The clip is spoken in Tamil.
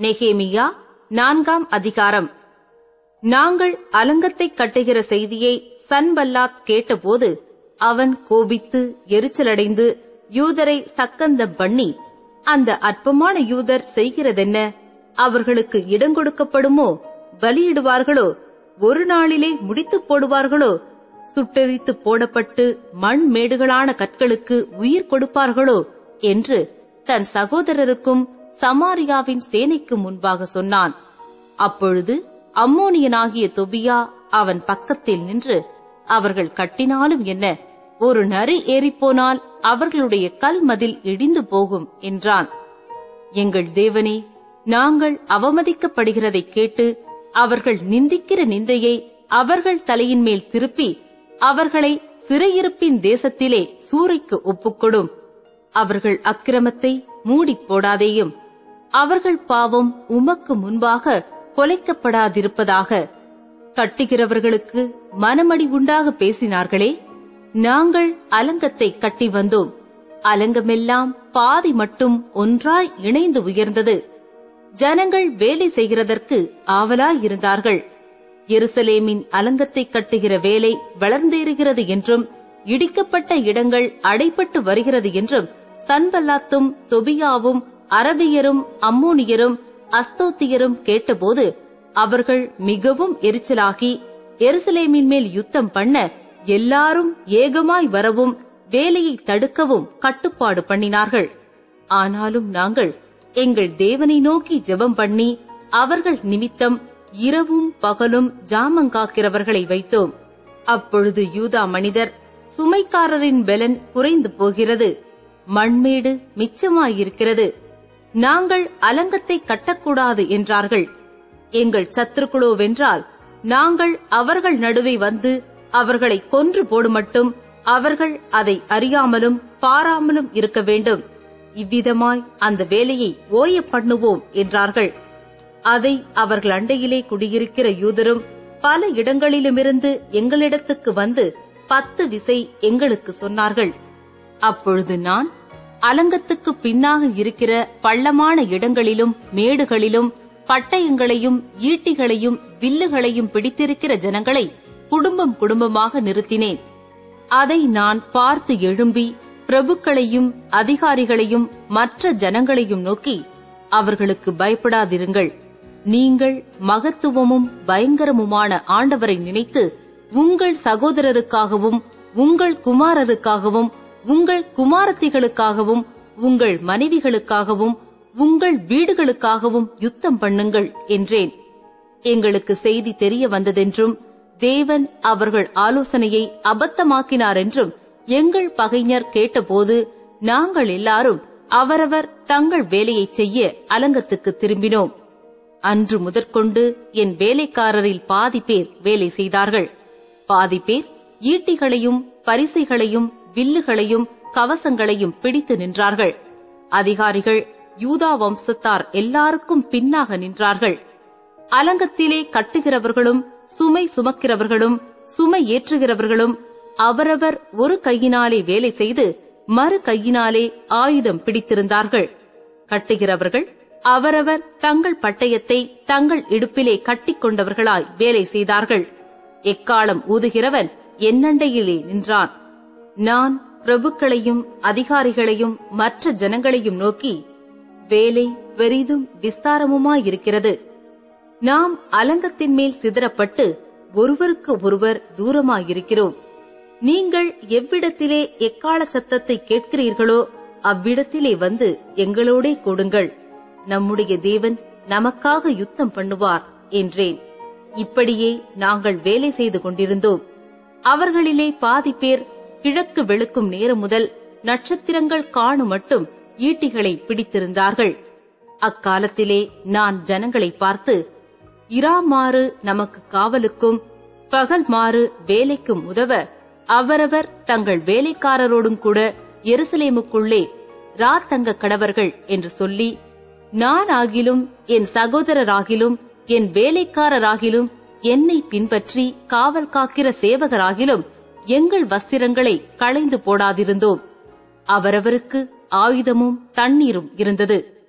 நெகேமியா நான்காம் அதிகாரம். நாங்கள் அலங்கத்தை கட்டுகிற செய்தியை சன்பல்லாத் கேட்டபோது அவன் கோபித்து எரிச்சலடைந்து யூதரை சக்கந்தம் பண்ணி அந்த அற்பமான யூதர் செய்கிறதென்ன அவர்களுக்கு இடங்கொடுக்கப்படுமோ பலியிடுவார்களோ ஒரு நாளிலே முடித்துப் போடுவார்களோ சுட்டெரித்து போடப்பட்டு மண் மேடுகளான கற்களுக்கு உயிர் கொடுப்பார்களோ என்று தன் சகோதரருக்கும் சமாரியாவின் சேனைக்கு முன்பாக சொன்னான். அப்பொழுது அம்மோனியனாகிய தொபியா அவன் பக்கத்தில் நின்று அவர்கள் கட்டினாலும் என்ன ஒரு நரி ஏறிப்போனால் அவர்களுடைய கல் மதில் இடிந்து போகும் என்றான். எங்கள் தேவனே நாங்கள் அவமதிக்கப்படுகிறதைக் கேட்டு அவர்கள் நிந்திக்கிற நிந்தையை அவர்கள் தலையின் மேல் திருப்பி அவர்களை சிறையிருப்பின் தேசத்திலே சூறைக்கு ஒப்புக்கொடும். அவர்கள் அக்கிரமத்தை மூடிப் போடாதேயும். அவர்கள் பாவம் உமக்கு முன்பாக கொலைக்கப்படாதிருப்பதாக. கட்டுகிறவர்களுக்கு மனமடி உண்டாக பேசினார்களே நாங்கள் அலங்கத்தை கட்டி வந்தோம். அலங்கமெல்லாம் பாதி மட்டும் ஒன்றாய் இணைந்து உயர்ந்தது. ஜனங்கள் வேலை செய்கிறதற்கு ஆவலாயிருந்தார்கள். எருசலேமின் அலங்கத்தை கட்டுகிற வேலை வளர்ந்தேறுகிறது என்றும் இடிக்கப்பட்ட இடங்கள் அடைபட்டு வருகிறது என்றும் சன்பல்லாத்தும் தொபியாவும் அரபியரும் அம்மோனியரும் அஸ்தோத்தியரும் கேட்டபோது அவர்கள் மிகவும் எரிச்சலாகி எருசலேமின் மேல் யுத்தம் பண்ண எல்லாரும் ஏகமாய் வரவும் வேலையை தடுக்கவும் கட்டுப்பாடு பண்ணினார்கள். ஆனாலும் நாங்கள் எங்கள் தேவனை நோக்கி ஜெபம் பண்ணி அவர்கள் நிமித்தம் இரவும் பகலும் ஜாமங்காக்கிறவர்களை வைத்தோம். அப்பொழுது யூதா மனிதர் சுமைக்காரரின் பெலன் குறைந்து போகிறது. மண்மேடு மிச்சமாயிருக்கிறது. நாங்கள் அலங்கத்தை கட்டக்கூடாது என்றார்கள். எங்கள் சத்துருக்குளோவென்றால் நாங்கள் அவர்கள் நடுவே வந்து அவர்களை கொன்று போடுமட்டும் அவர்கள் அதை அறியாமலும் பாராமலும் இருக்க வேண்டும். இவ்விதமாய் அந்த வேலையை ஓய பண்ணுவோம் என்றார்கள். அதை அவர்கள் அண்டையிலே குடியிருக்கிற யூதரும் பல இடங்களிலுமிருந்து எங்களிடத்துக்கு வந்து பத்து விசை எங்களுக்கு சொன்னார்கள். அப்பொழுது நான் அலங்கத்துக்கு பின்னாக இருக்கிற பள்ளமான இடங்களிலும் மேடுகளிலும் பட்டயங்களையும் ஈட்டிகளையும் வில்லுகளையும் பிடித்திருக்கிற ஜனங்களை குடும்பம் குடும்பமாக நிறுத்தினேன். அதை நான் பார்த்து எழும்பி பிரபுக்களையும் அதிகாரிகளையும் மற்ற ஜனங்களையும் நோக்கி அவர்களுக்கு பயப்படாதிருங்கள். நீங்கள் மகத்துவமும் பயங்கரமுமான ஆண்டவரை நினைத்து உங்கள் சகோதரருக்காகவும் உங்கள் குமாரருக்காகவும் உங்கள் குமாரத்திகளுக்காகவும் உங்கள் மனைவிகளுக்காகவும் உங்கள் வீடுகளுக்காகவும் யுத்தம் பண்ணுங்கள் என்றேன். எங்களுக்கு செய்தி தெரிய வந்ததென்றும் தேவன் அவர்கள் ஆலோசனையை அபத்தமாக்கினார் என்றும் எங்கள் பகைஞர் கேட்டபோது நாங்கள் எல்லாரும் அவரவர் தங்கள் வேலையைச் செய்ய அலங்கத்துக்கு திரும்பினோம். அன்று முதற்கொண்டு என் வேலைக்காரரில் பாதி பேர் வேலை செய்தார்கள். பாதி பேர் ஈட்டிகளையும் பரிசைகளையும் வில்லுகளையும் கவசங்களையும் பிடித்து நின்றார்கள். அதிகாரிகள் யூதா வம்சத்தார் எல்லாருக்கும் பின்னாக நின்றார்கள். அலங்கத்திலே கட்டுகிறவர்களும் சுமை சுமக்கிறவர்களும் சுமை ஏற்றுகிறவர்களும் அவரவர் ஒரு கையினாலே வேலை செய்து மறு கையினாலே ஆயுதம் பிடித்திருந்தார்கள். கட்டுகிறவர்கள் அவரவர் தங்கள் பட்டயத்தை தங்கள் இடுப்பிலே கட்டிக்கொண்டவர்களாய் வேலை செய்தார்கள். எக்காலம் ஊதுகிறவன் என்னண்டையிலே நின்றான். நான் பிரபுக்களையும் அதிகாரிகளையும் மற்ற ஜனங்களையும் நோக்கி வேலை பெரிதும் விஸ்தாரமுமாயிருக்கிறது. நாம் அலங்கத்தின் மேல் சிதறப்பட்டு ஒருவருக்கு ஒருவர் தூரமாயிருக்கிறோம். நீங்கள் எவ்விடத்திலே எக்கால சத்தத்தை கேட்கிறீர்களோ அவ்விடத்திலே வந்து எங்களோடே கொடுங்கள். நம்முடைய தேவன் நமக்காக யுத்தம் பண்ணுவார் என்றேன். இப்படியே நாங்கள் வேலை செய்து கொண்டிருந்தோம். அவர்களிலே பாதி பேர் கிழக்கு வெளுக்கும் நேரம் முதல் நட்சத்திரங்கள் காணும் மட்டும் ஈட்டிகளை பிடித்திருந்தார்கள். அக்காலத்திலே நான் ஜனங்களை பார்த்து இராமாறு நமக்கு காவலுக்கும் பகல் மாறு வேலைக்கும் உதவ அவரவர் தங்கள் வேலைக்காரரோடும் கூட எருசலேமுக்குள்ளே ராத்தங்க கடவர்கள் என்று சொல்லி நான் ஆகிலும் என் சகோதரராகிலும் என் வேலைக்காரராகிலும் என்னை பின்பற்றி காவல் காக்கிற சேவகராகிலும் எங்கள் வஸ்திரங்களை களைந்து போடாதிருந்தோம். அவரவருக்கு ஆயுதமும் தண்ணீரும் இருந்தது.